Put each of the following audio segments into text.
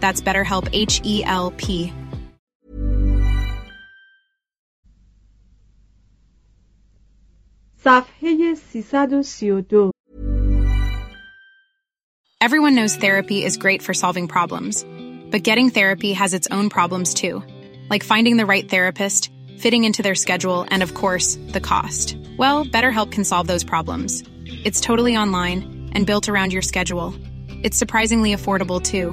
That's BetterHelp H E L P. صفحه 332 Everyone knows therapy is great for solving problems, but getting therapy has its own problems too, like finding the right therapist, fitting into their schedule, and of course, the cost. Well, BetterHelp can solve those problems. It's totally online and built around your schedule. It's surprisingly affordable too.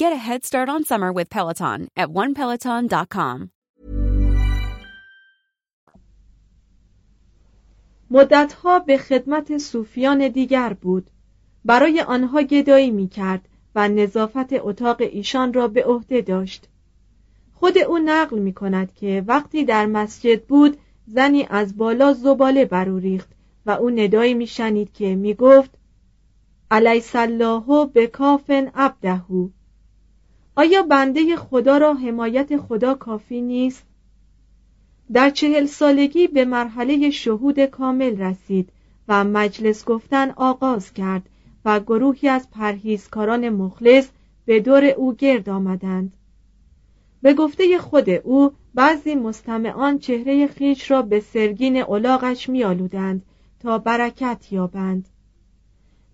Get a head start on summer with Peloton at onepeloton.com. مدتها به خدمت صوفیان دیگر بود. برای آنها گدایی می کرد و نظافت اتاق ایشان را به عهده داشت. خود او نقل می کند که وقتی در مسجد بود زنی از بالا زباله برو ریخت و او ندایی می شنید که می گفت علیس الله به کافن عبدهو آیا بنده خدا را حمایت خدا کافی نیست؟ در چهل سالگی به مرحله شهود کامل رسید و مجلس گفتن آغاز کرد و گروهی از پرهیزکاران مخلص به دور او گرد آمدند به گفته خود او بعضی مستمعان چهره خیش را به سرگین علاقش میآلودند تا برکت یابند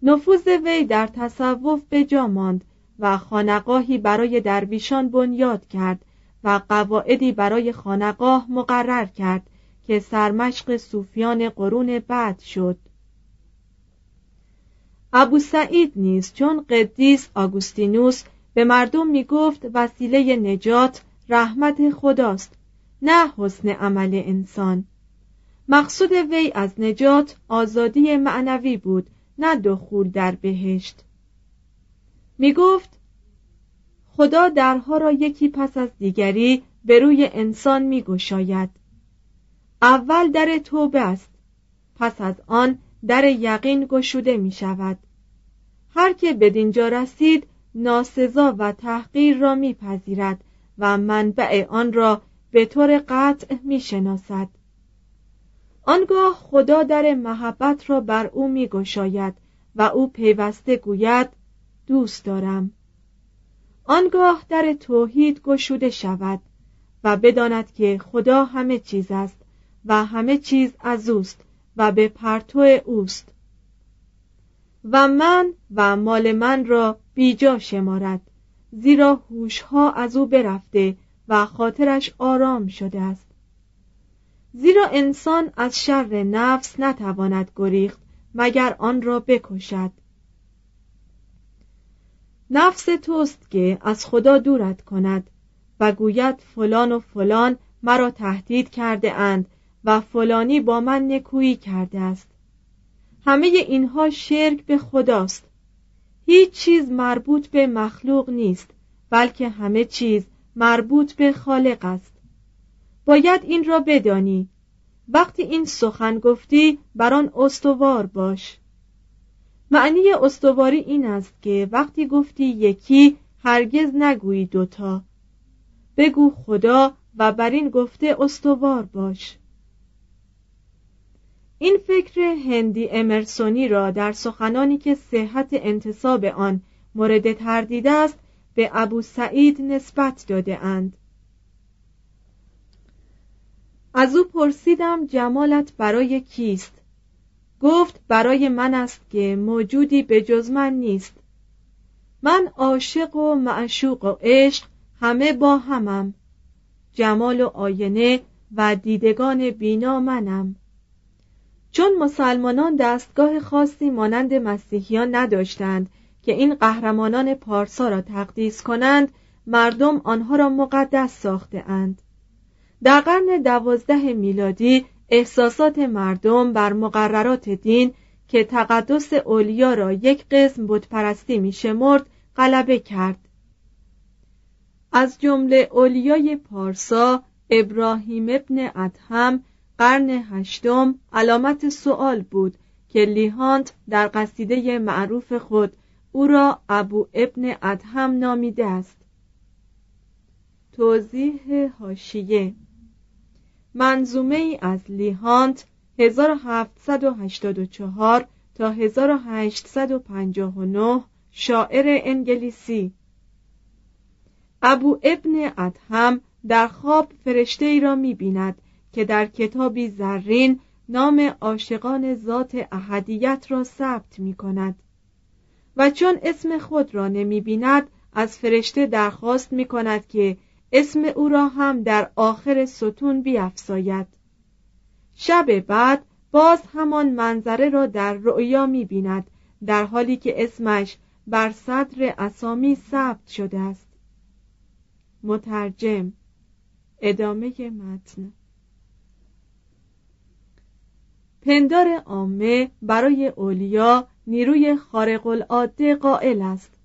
نفوذ وی در تصوف به جا ماند و خانقاهی برای درویشان بنیاد کرد و قواعدی برای خانقاه مقرر کرد که سرمشق صوفیان قرون بعد شد. ابو سعید نیز چون قدیس آگوستینوس به مردم می گفت وسیله نجات رحمت خداست نه حسن عمل انسان. مقصود وی از نجات آزادی معنوی بود نه دخول در بهشت. می گفت خدا درها را یکی پس از دیگری به روی انسان می گشاید. اول در توبه است پس از آن در یقین گشوده می شود هر که بدینجا رسید ناسزا و تحقیر را میپذیرد و منبع آن را به طور قطع می شناسد. آنگاه خدا در محبت را بر او می گشاید و او پیوسته گوید دوست دارم. آنگاه در توحید گشوده شود و بداند که خدا همه چیز است و همه چیز از اوست و به پرتو اوست. و من و مال من را بیجا شمارد زیرا هوشها از او برفته و خاطرش آرام شده است. زیرا انسان از شر نفس نتواند گریخت مگر آن را بکشد. نفس توست که از خدا دورت کند و گوید فلان و فلان مرا تهدید کرده اند و فلانی با من نکویی کرده است. همه اینها شرک به خداست. هیچ چیز مربوط به مخلوق نیست بلکه همه چیز مربوط به خالق است. باید این را بدانی. وقتی این سخن گفتی بر آن استوار باش. معنی استواری این است که وقتی گفتی یکی هرگز نگویی دوتا. بگو خدا و بر این گفته استوار باش. این فکر هندی امرسونی را در سخنانی که صحت انتصاب آن مورد تردید است به ابو سعید نسبت داده اند. از او پرسیدم جمالت برای کیست؟ گفت برای من است که موجودی به جز من نیست. من عاشق و معشوق و عشق همه با همم. جمال و آینه و دیدگان بینا منم. چون مسلمانان دستگاه خاصی مانند مسیحیان نداشتند که این قهرمانان پارسا را تقدیس کنند مردم آنها را مقدس ساخته اند. در قرن دوازده میلادی احساسات مردم بر مقررات دین که تقدس اولیا را یک قسم بتپرستی میشمرد غلبه کرد. از جمله اولیای پارسا ابراهیم ابن ادهم قرن هشتم علامت سوال بود که لیهانت در قصیده معروف خود او را ابو ابن ادهم نامیده است. توضیح هاشیه منظومه ای از لیهانت 1784 تا 1859 شاعر انگلیسی. ابو ابن ادهم در خواب فرشته ای را می بیند که در کتابی زرین نام عاشقان ذات احدیت را ثبت می کند و چون اسم خود را نمی بیند از فرشته درخواست می کند که اسم او را هم در آخر ستون بیافزاید شب بعد باز همان منظره را در رؤیا می بیند در حالی که اسمش بر صدر اسامی ثبت شده است. مترجم ادامه متن. پندار عامه برای اولیا نیروی خارق العاده قائل است.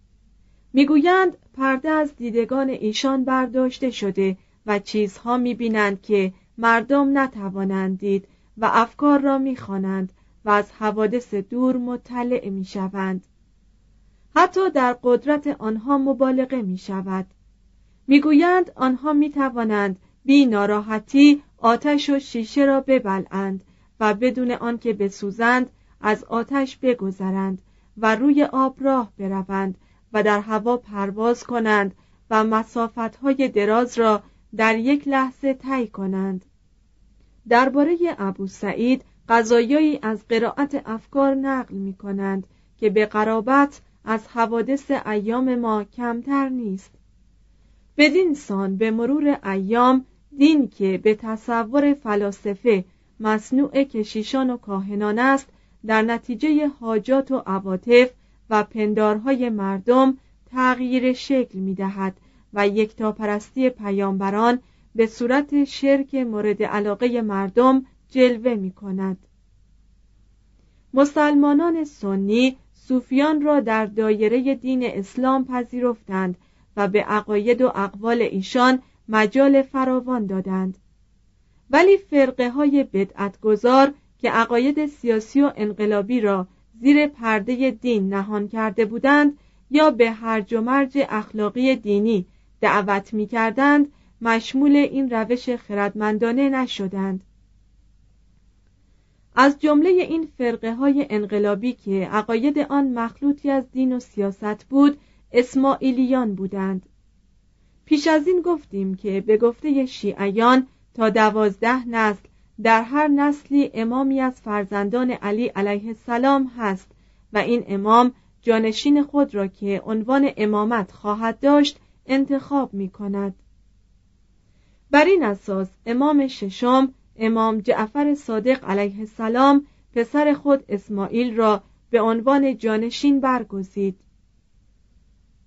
می‌گویند پرده از دیدگان ایشان برداشته شده و چیزها می‌بینند که مردم نتوانند دید و افکار را می‌خوانند و از حوادث دور مطلع می‌شوند. حتی در قدرت آنها مبالغه می شود می‌گویند آنها می توانند بی ناراحتی آتش و شیشه را ببلند و بدون آنکه بسوزند از آتش بگذرند و روی آب راه بروند و در هوا پرواز کنند و مسافتهای دراز را در یک لحظه طی کنند. درباره ابو سعید قضایایی از قرائت افکار نقل می کنند که به قرابت از حوادث ایام ما کمتر نیست. بدین سان به مرور ایام دین که به تصور فلاسفه مصنوع کشیشان و کاهنان است در نتیجه حاجات و عواطف و پندارهای مردم تغییر شکل می دهد و یکتاپرستی پیامبران به صورت شرک مورد علاقه مردم جلوه می کند مسلمانان سنی صوفیان را در دایره دین اسلام پذیرفتند و به عقاید و اقوال ایشان مجال فراوان دادند. ولی فرقه های بدعتگذار که عقاید سیاسی و انقلابی را زیر پرده دین نهان کرده بودند یا به هرج و مرج اخلاقی دینی دعوت می کردند مشمول این روش خردمندانه نشدند. از جمله این فرقه های انقلابی که عقاید آن مخلوطی از دین و سیاست بود اسماعیلیان بودند. پیش از این گفتیم که به گفته شیعیان تا دوازده نسل در هر نسلی امامی از فرزندان علی علیه السلام هست و این امام جانشین خود را که عنوان امامت خواهد داشت انتخاب می کند بر این اساس امام ششم امام جعفر صادق علیه السلام پسر خود اسماعیل را به عنوان جانشین برگزید.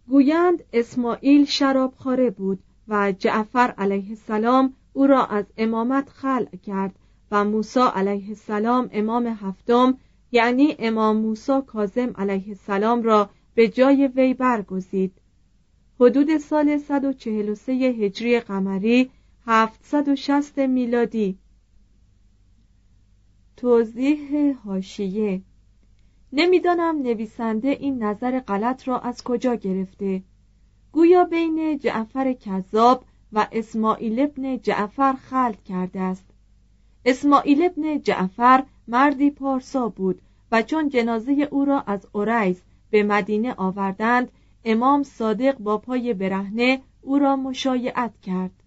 گویند اسماعیل شرابخواره بود و جعفر علیه السلام او را از امامت خلع کرد و موسی علیه السلام امام هفتم یعنی امام موسی کاظم علیه السلام را به جای وی برگزید. حدود سال 143 هجری قمری 760 میلادی. توضیح هاشیه نمی‌دانم نویسنده این نظر غلط را از کجا گرفته. گویا بین جعفر کذاب و اسماعیل ابن جعفر خلط کرده است. اسماعیل ابن جعفر مردی پارسا بود و چون جنازه او را از اوریز به مدینه آوردند امام صادق با پای برهنه او را مشایعت کرد.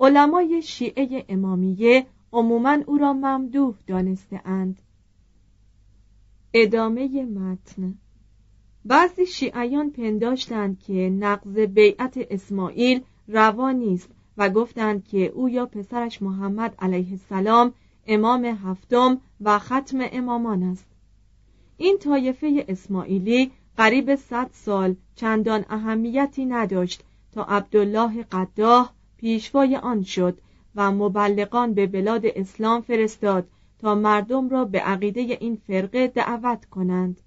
علمای شیعه امامیه عموما او را ممدوح دانسته اند. ادامه متن. بعضی شیعیان پنداشتند که نقض بیعت اسماعیل روا نیست و گفتند که او یا پسرش محمد علیه السلام امام هفتم و ختم امامان است. این طایفه اسماعیلی قریب صد سال چندان اهمیتی نداشت تا عبدالله قداه پیشوای آن شد و مبلغان به بلاد اسلام فرستاد تا مردم را به عقیده این فرقه دعوت کنند.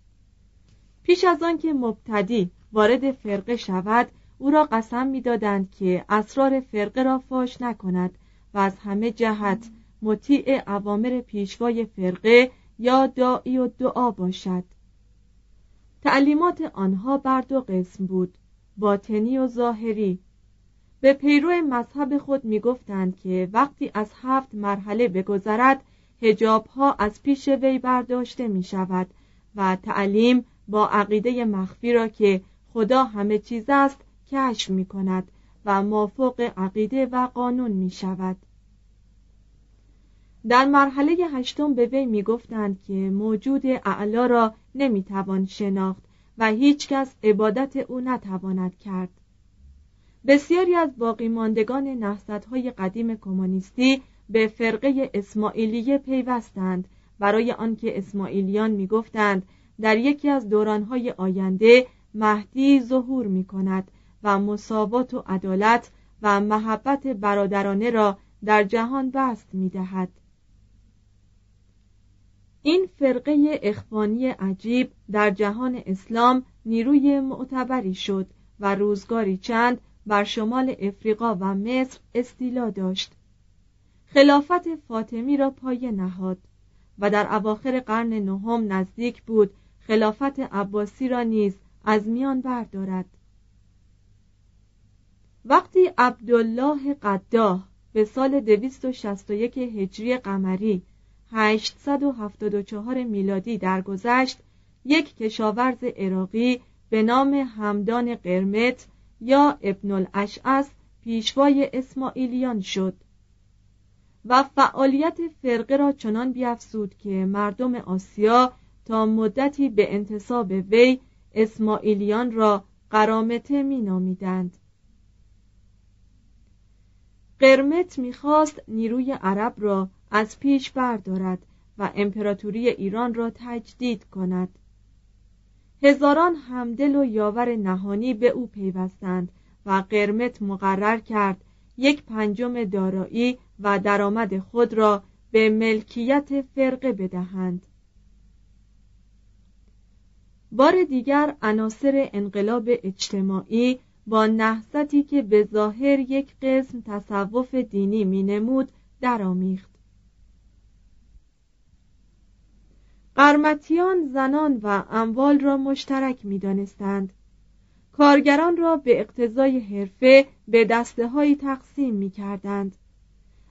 پیش از آنکه مبتدی وارد فرقه شود او را قسم می‌دادند که اسرار فرقه را فاش نکند و از همه جهت مطیع اوامر پیشوای فرقه یا داعی و دعا باشد. تعلیمات آنها بر دو قسم بود باطنی و ظاهری. به پیرو مذهب خود می‌گفتند که وقتی از هفت مرحله بگذرد هجاب ها از پیش وی برداشته می شود و تعلیم با عقیده مخفی را که خدا همه چیز است کشف می کند و مافوق عقیده و قانون می شود در مرحله هشتم به وی می گفتند که موجود اعلا را نمی توان شناخت و هیچکس عبادت او نتواند کرد. بسیاری از باقی ماندگان نهضت‌های قدیم کمونیستی به فرقه اسماعیلیه پیوستند. برای آنکه اسماعیلیان می‌گفتند در یکی از دورانهای آینده مهدی ظهور می کند و مساوات و عدالت و محبت برادرانه را در جهان بست می دهد. این فرقه اخوانی عجیب در جهان اسلام نیروی معتبری شد و روزگاری چند بر شمال افریقا و مصر استیلا داشت خلافت فاطمی را پایه نهاد و در اواخر قرن نهم نزدیک بود خلافت عباسی را نیز از میان بردارد وقتی عبدالله قداه به سال 261 هجری قمری 874 میلادی درگذشت یک کشاورز عراقی به نام همدان قرمت یا ابن الاشعث پیشوای اسماعیلیان شد و فعالیت فرقه را چنان بیافزود که مردم آسیا تا مدتی به انتصاب وی اسماعیلیان را قرامته می نامیدند. قرمت می‌خواست نیروی عرب را از پیش بردارد و امپراتوری ایران را تجدید کند. هزاران همدل و یاور نهانی به او پیوستند و قرمت مقرر کرد یک پنجم دارایی و درآمد خود را به ملکیت فرقه بدهند. بار دیگر عناصر انقلاب اجتماعی با نهضتی که به ظاهر یک قسم تصوف دینی مینمود درآمیخت قرمتیان زنان و اموال را مشترک می دانستند. کارگران را به اقتضای حرفه به دسته های تقسیم می کردند.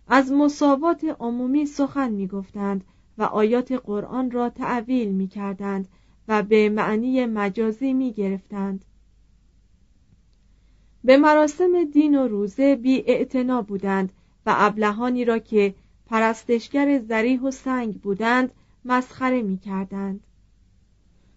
از مساوات عمومی سخن می گفتند و آیات قرآن را تعویل می کردند و به معنی مجازی می گرفتند. به مراسم دین و روزه بی بودند و ابلهانی را که پرستشگر زریح و سنگ بودند مسخره می کردند.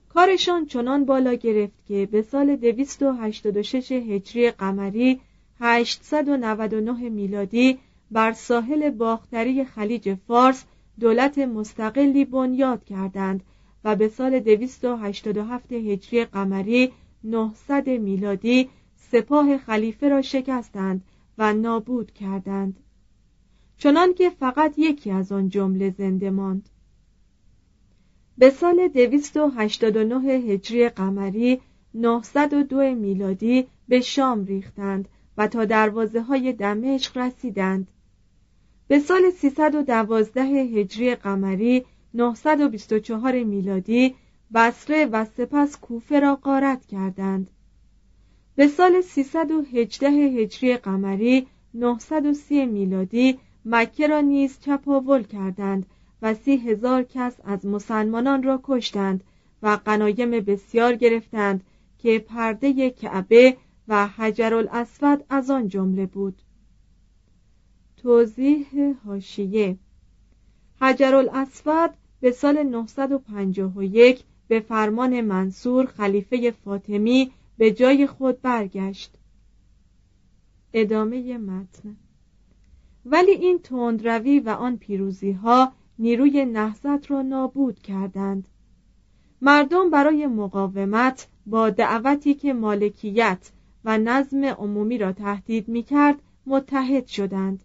کارشان چنان بالا گرفت که به سال 286 هجری قمری 899 میلادی بر ساحل باختری خلیج فارس دولت مستقلی بنیاد کردند و به سال 287 هجری قمری 900 میلادی سپاه خلیفه را شکستند و نابود کردند. چنان که فقط یکی از آن جمله زنده ماند. به سال 289 هجری قمری 902 میلادی به شام ریختند و تا دروازه های دمشق رسیدند. به سال 312 هجری قمری 924 میلادی بصره و سپس کوفه را غارت کردند. به سال 318 هجری قمری 930 میلادی مکه را نیز چپاول کردند و سی هزار کس از مسلمانان را کشتند و قنایم بسیار گرفتند که پرده کعبه و حجر الاسود از آن جمله بود. توضیح هاشیه حجر الاسود به سال 951 به فرمان منصور خلیفه فاطمی به جای خود برگشت. ادامه متن. ولی این تندروی و آن پیروزی ها نیروی نهضت را نابود کردند. مردم برای مقاومت با دعوتی که مالکیت و نظم عمومی را تهدید می کرد متحد شدند.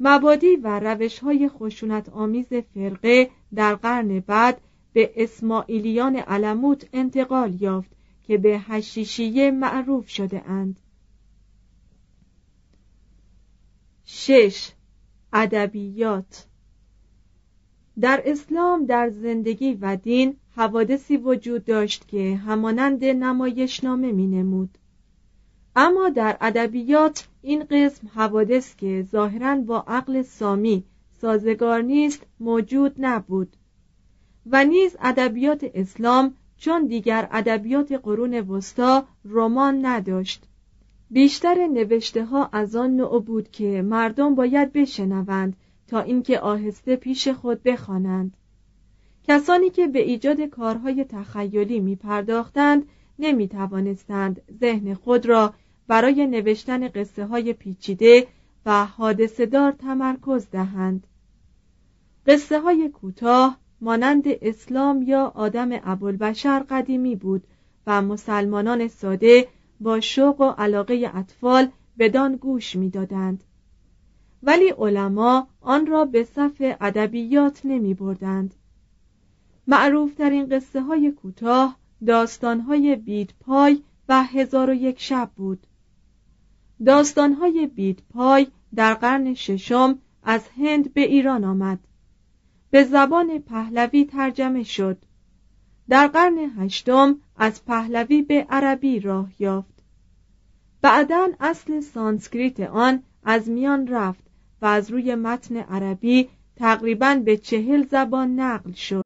مبادی و روش های خشونت آمیز فرقه در قرن بعد به اسماعیلیان علموت انتقال یافت که به هشیشیه معروف شده اند شش ادبیات در اسلام در زندگی و دین حوادثی وجود داشت که همانند نمایشنامه می نمود. اما در ادبیات این قسم حوادث که ظاهرا با عقل سامی سازگار نیست موجود نبود و نیز ادبیات اسلام چون دیگر ادبیات قرون وسطا رمان نداشت. بیشتر نوشته ها از آن نوع بود که مردم باید بشنوند تا اینکه آهسته پیش خود بخوانند. کسانی که به ایجاد کارهای تخیلی می پرداختند نمی توانستند ذهن خود را برای نوشتن قصه های پیچیده و حادثه تمرکز دهند. قصه های کوتاه مانند اسلام یا آدم ابوالبشر قدیمی بود و مسلمانان ساده با شوق و علاقه اطفال بدان گوش می‌دادند. ولی علما آن را به صف ادبیات نمی بردند معروفترین قصه های کوتاه داستان های بید پای و هزار و یک شب بود. داستان های بید پای در قرن ششم از هند به ایران آمد. به زبان پهلوی ترجمه شد. در قرن هشتم از پهلوی به عربی راه یافت. بعدا اصل سانسکریت آن از میان رفت و از روی متن عربی تقریبا به چهل زبان نقل شد.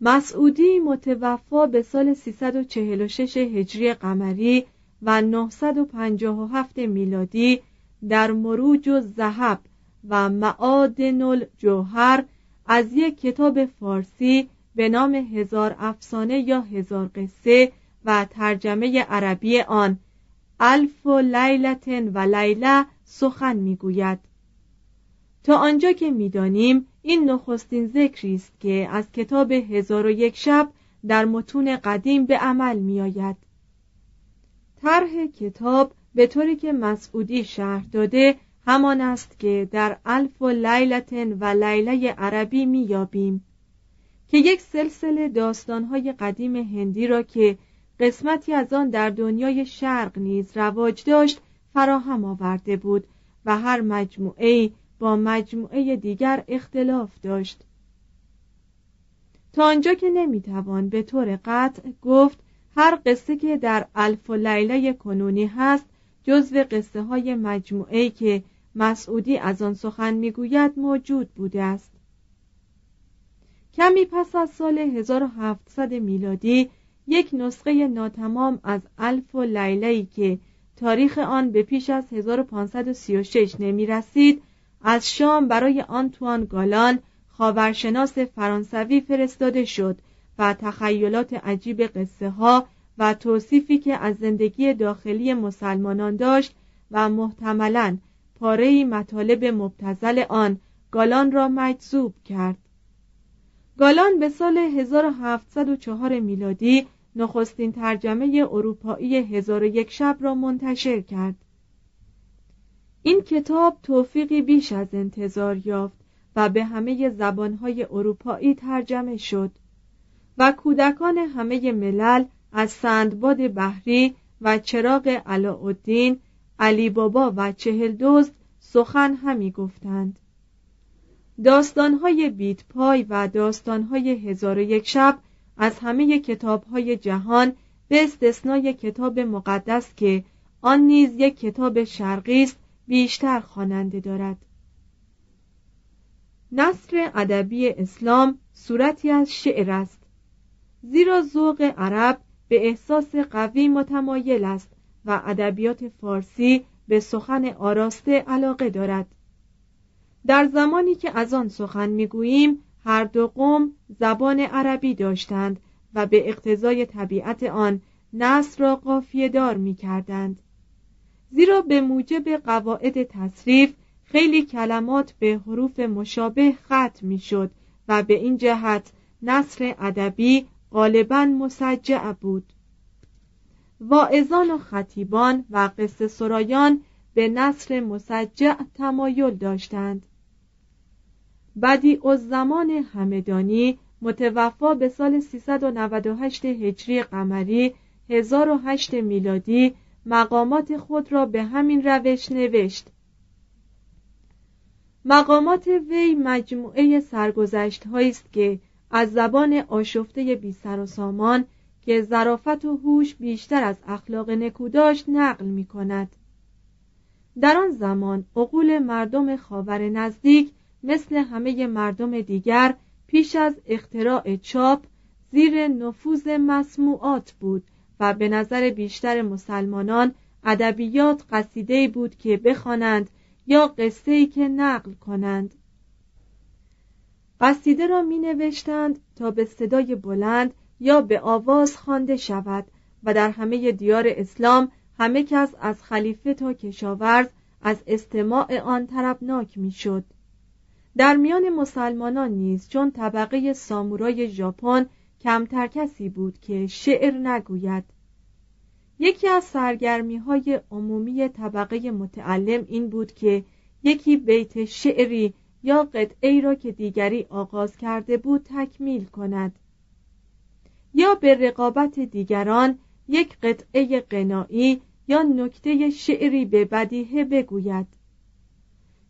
مسعودی متوفا به سال 346 هجری قمری و 957 میلادی در مروج و زهب و معادن الجوهر از یک کتاب فارسی به نام هزار افسانه یا هزار قصه و ترجمه عربی آن الف و لیلتن و لیله سخن می‌گوید. تا آنجا که می‌دانیم این نخستین ذکری است که از کتاب هزار و یک شب در متون قدیم به عمل میآید. طرح کتاب به طوری که مسعودی شرح داده همان است که در الف و لیلتن و لیله عربی میابیم که یک سلسله داستانهای قدیم هندی را که قسمتی از آن در دنیای شرق نیز رواج داشت فراهم آورده بود و هر مجموعه با مجموعه دیگر اختلاف داشت. تا آنجا که نمی‌توان به طور قطع گفت هر قصه که در الف و لیله کنونی هست جزو قصه های مجموعه که مسعودی از آن سخن می‌گوید موجود بوده است. کمی پس از سال 1700 میلادی یک نسخه ناتمام از الف و لیله‌ای که تاریخ آن به پیش از 1536 نمی رسید از شام برای آنتوان گالان خاورشناس فرانسوی فرستاده شد و تخیلات عجیب قصه ها و توصیفی که از زندگی داخلی مسلمانان داشت و محتملا پاره مطالب مبتزل آن گالان را مجذوب کرد. گالان به سال 1704 میلادی نخستین ترجمه اروپایی هزار یک شب را منتشر کرد. این کتاب توفیقی بیش از انتظار یافت و به همه زبانهای اروپایی ترجمه شد و کودکان همه ملل از سندباد بحری و چراغ علاءالدین علی بابا و چهل دوست سخن همی گفتند. داستانهای بیت پای و داستانهای هزار و یک شب از همه کتابهای جهان به استثنای کتاب مقدس که آن نیز یک کتاب شرقی است بیشتر خواننده دارد نصر ادبی اسلام صورتی از شعر است زیرا ذوق عرب به احساس قوی متمایل است و ادبیات فارسی به سخن آراسته علاقه دارد در زمانی که از آن سخن می‌گوییم هر دو قوم زبان عربی داشتند و به اقتضای طبیعت آن نصر را قافیه دار می کردند. زیرا به موجب قواعد تصریف خیلی کلمات به حروف مشابه ختم می شد و به این جهت نصر ادبی غالبا مسجع بود. واعظان و خطیبان و قصه سرایان به نصر مسجع تمایل داشتند. بدی از زمان همدانی متوفا به سال 398 هجری قمری 1008 میلادی مقامات خود را به همین روش نوشت. مقامات وی مجموعه سرگذشت است که از زبان آشفته بی سر و سامان که ظرافت و هوش بیشتر از اخلاق نکو داشت نقل می کند. در آن زمان عقول مردم خاور نزدیک مثل همه مردم دیگر پیش از اختراع چاپ زیر نفوذ مسموعات بود و به نظر بیشتر مسلمانان ادبیات قصیده بود که بخوانند یا قصه که نقل کنند قصیده را می نوشتند تا به صدای بلند یا به آواز خوانده شود و در همه دیار اسلام همه کس از خلیفه تا کشاورز از استماع آن طربناک می‌شد. در میان مسلمانان نیز چون طبقه سامورای ژاپن کمتر کسی بود که شعر نگوید. یکی از سرگرمی های عمومی طبقه متعلم این بود که یکی بیت شعری یا قطعی را که دیگری آغاز کرده بود تکمیل کند. یا به رقابت دیگران یک قطعه قنایی یا نکته شعری به بدیهه بگوید.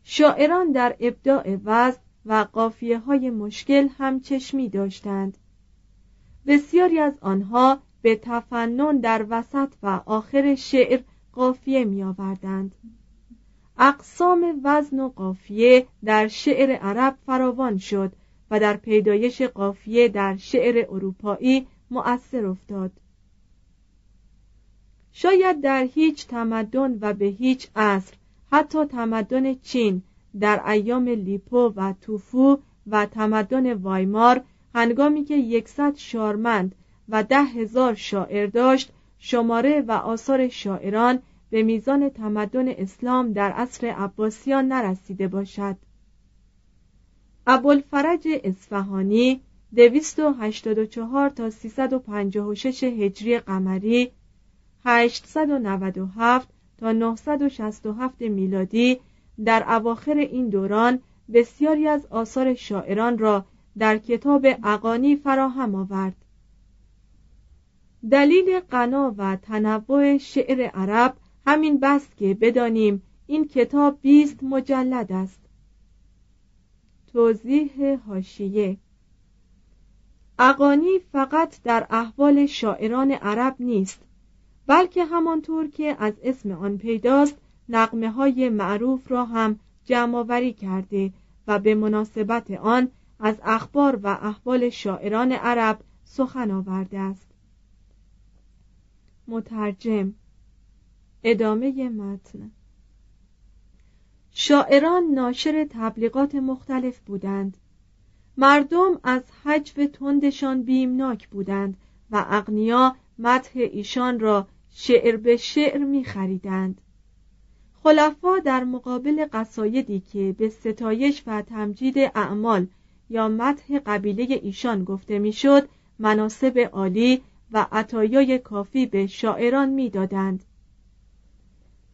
شاعران در ابداع وزن و قافیه های مشکل هم چشمی داشتند. بسیاری از آنها به تفنن در وسط و آخر شعر قافیه می آوردند اقسام وزن و قافیه در شعر عرب فراوان شد و در پیدایش قافیه در شعر اروپایی مؤثر افتاد. شاید در هیچ تمدن و به هیچ عصر حتی تمدن چین در ایام لیپو و توفو و تمدن وایمار هنگامی که یکصد شارمند و ده هزار شاعر داشت شماره و آثار شاعران به میزان تمدن اسلام در عصر عباسیان نرسیده باشد. ابوالفرج اصفهانی 284 تا 356 هجری قمری 897 تا 967 میلادی در اواخر این دوران بسیاری از آثار شاعران را در کتاب اقانی فراهم آورد. دلیل غنا و تنوع شعر عرب همین بست که بدانیم این کتاب بیست مجلد است. توضیح هاشیه اقانی فقط در احوال شاعران عرب نیست بلکه همانطور که از اسم آن پیداست نقمه های معروف را هم جمعآوری کرده و به مناسبت آن از اخبار و احوال شاعران عرب سخن آورده است. مترجم ادامه متن. شاعران ناشر تبلیغات مختلف بودند. مردم از حجو تندشان بیمناک بودند و اغنیا مدح ایشان را شعر به شعر می خریدند. خلفا در مقابل قصایدی که به ستایش و تمجید اعمال یا مدح قبیله ایشان گفته می‌شد مناسب عالی و عطایای کافی به شاعران می‌دادند.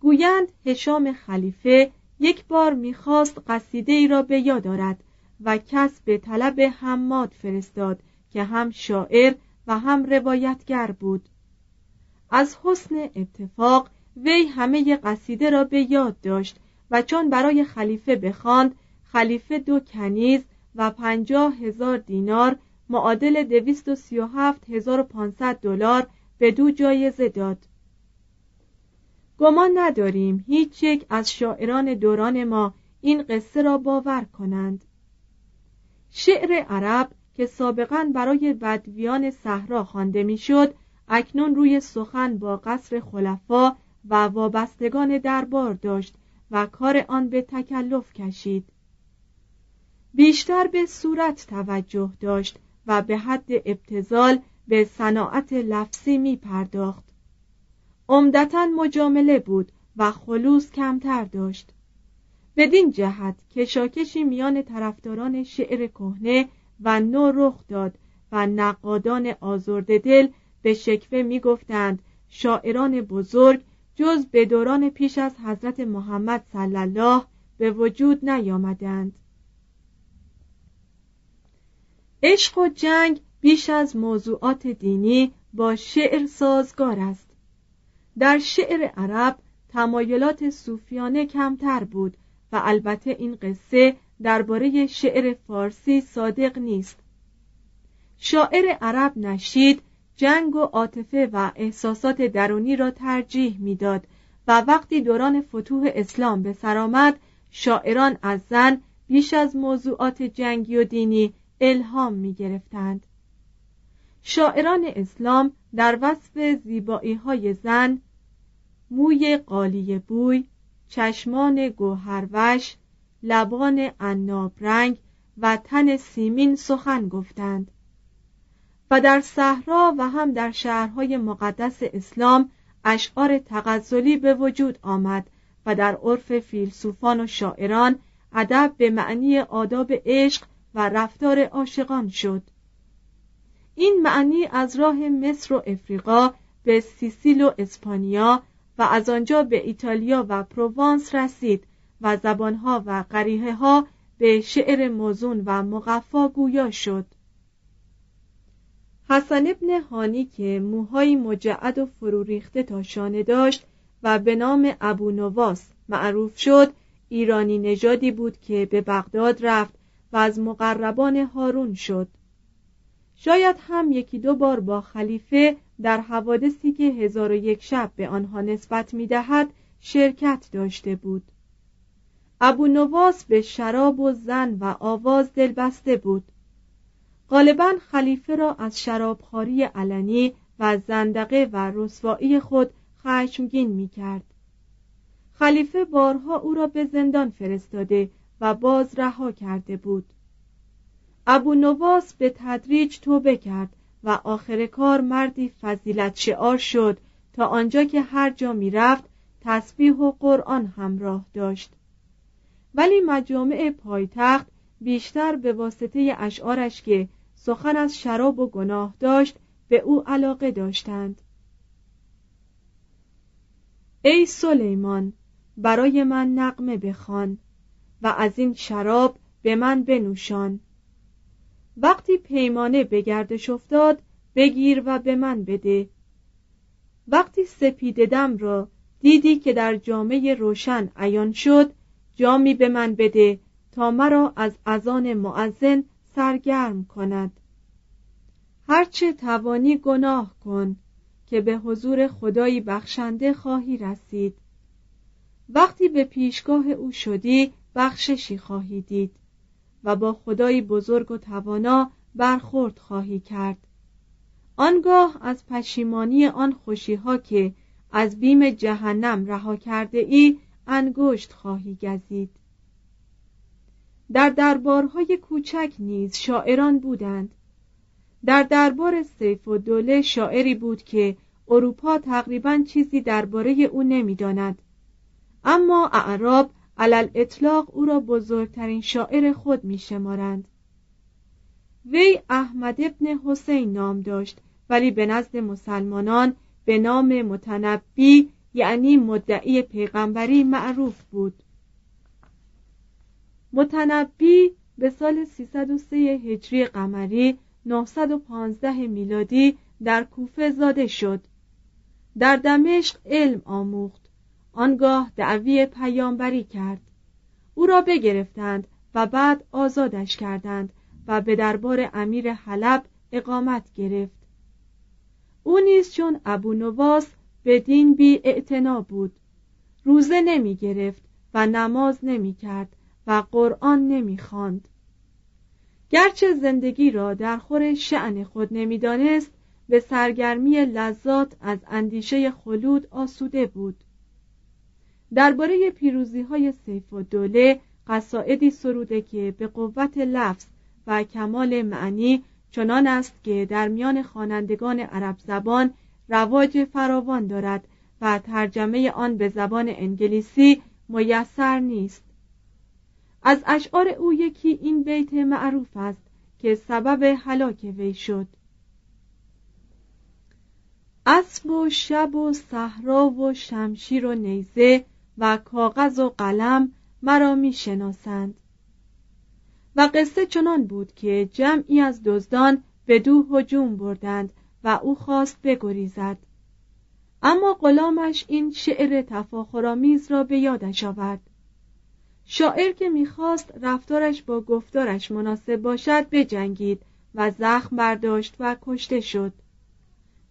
گویند هشام خلیفه یک بار می‌خواست قصیده ای را به یاد دارد و کس به طلب حماد فرستاد که هم شاعر و هم روایتگر بود. از حسن اتفاق وی همه قصیده را به یاد داشت و چون برای خلیفه بخواند خلیفه دو کنیز و پنجاه هزار دینار معادل دویست و سی و هفت هزار و پانصد دلار به دو جایزه داد. گمان نداریم هیچ یک از شاعران دوران ما این قصه را باور کنند. شعر عرب که سابقا برای بدویان صحرا خوانده می‌شد اکنون روی سخن با قصر خلفا و وابستگان دربار داشت و کار آن به تکلف کشید. بیشتر به صورت توجه داشت و به حد ابتزال به صناعت لفظی می پرداخت عمدتا مجامله بود و خلوص کمتر داشت. بدین جهت کشاکشی میان طرفداران شعر کهنه و نو رخ داد و نقادان آزرده دل به شکوه می‌گفتند شاعران بزرگ جز به دوران پیش از حضرت محمد صلی الله به وجود نیامدند. عشق و جنگ بیش از موضوعات دینی با شعر سازگار است. در شعر عرب تمایلات صوفیانه کمتر بود و البته این قصه درباره شعر فارسی صادق نیست. شاعر عرب نشید جنگ و عاطفه و احساسات درونی را ترجیح می‌داد و وقتی دوران فتوح اسلام به سر آمد شاعران از زن بیش از موضوعات جنگی و دینی الهام می گرفتند. شاعران اسلام در وصف زیبایی های زن موی قالی بوی چشمان گوهروش لبان عناب رنگ و تن سیمین سخن گفتند و در صحرا و هم در شهرهای مقدس اسلام اشعار تغزلی به وجود آمد و در عرف فیلسوفان و شاعران ادب به معنی آداب عشق و رفتار عاشقان شد. این معنی از راه مصر و افریقا به سیسیل و اسپانیا و از آنجا به ایتالیا و پروانس رسید و زبانها و قریه ها به شعر موزون و مقفا گویا شد. حسن ابن هانی که موهای مجعد و فرو ریخته تا شانه داشت و به نام ابو نواس معروف شد ایرانی نژادی بود که به بغداد رفت و از مقربان هارون شد. شاید هم یکی دو بار با خلیفه در حوادثی که هزار و یک شب به آنها نسبت می دهد شرکت داشته بود. ابو نواس به شراب و زن و آواز دلبسته بود. غالبا خلیفه را از شرابخواری علنی و زندقه و رسوایی خود خشمگین می کرد. خلیفه بارها او را به زندان فرستاده و باز رها کرده بود. ابو نواس به تدریج توبه کرد و آخر کار مردی فضیلت شعار شد تا آنجا که هر جا می رفت تسبیح و قرآن همراه داشت. ولی مجامع پایتخت بیشتر به واسطه اشعارش که سخن از شراب و گناه داشت به او علاقه داشتند. ای سلیمان برای من نقمه بخوان. و از این شراب به من بنوشان. وقتی پیمانه به گردش افتاد بگیر و به من بده. وقتی سپید دم را دیدی که در جامعه روشن عیان شد جامی به من بده تا مرا از اذان معزن سرگرم کند. هرچه توانی گناه کن که به حضور خدایی بخشنده خواهی رسید. وقتی به پیشگاه او شدی بخششی خواهی دید و با خدایی بزرگ و توانا برخورد خواهی کرد. آنگاه از پشیمانی آن خوشیها که از بیم جهنم رها کرده ای انگشت خواهی گزید. در دربارهای کوچک نیز شاعران بودند. در دربار سیف و دوله شاعری بود که اروپا تقریبا چیزی درباره او نمی‌داند. اما اعراب علل اطلاق او را بزرگترین شاعر خود می شمارند. وی احمد ابن حسین نام داشت ولی به نزد مسلمانان به نام متنبی یعنی مدعی پیغمبری معروف بود. متنبی به سال 303 هجری قمری 915 میلادی در کوفه زاده شد. در دمشق علم آموخت. آنگاه دعوی پیامبری کرد. او را بگرفتند و بعد آزادش کردند و به دربار امیر حلب اقامت گرفت. او نیز چون ابو نواس به دین بی بود. روزه نمی گرفت و نماز نمی کرد و قرآن نمی خواند. گرچه زندگی را در خور شعن خود نمی‌دانست به سرگرمی لذات از اندیشه خلود آسوده بود. درباره پیروزی های سیف و دوله قصائدی سروده که به قوت لفظ و کمال معنی چنان است که در میان خوانندگان عرب زبان رواج فراوان دارد و ترجمه آن به زبان انگلیسی میسر نیست. از اشعار او یکی این بیت معروف است که سبب هلاک وی شد. اسب و شب و صحرا و شمشیر و نیزه و کاغذ و قلم مرا می شناسند و قصه چنان بود که جمعی از دزدان به دو هجوم بردند و او خواست بگریزد. اما غلامش این شعر تفاخرآمیز را به یادش آورد. شاعر که می‌خواست رفتارش با گفتارش مناسب باشد بجنگید و زخم برداشت و کشته شد.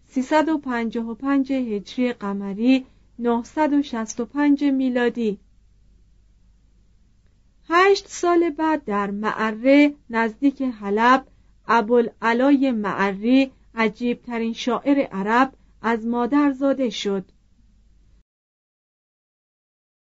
355 هجری قمری 965 میلادی. هشت سال بعد در معره نزدیک حلب ابوالعلای معری عجیب ترین شاعر عرب از مادر زاده شد.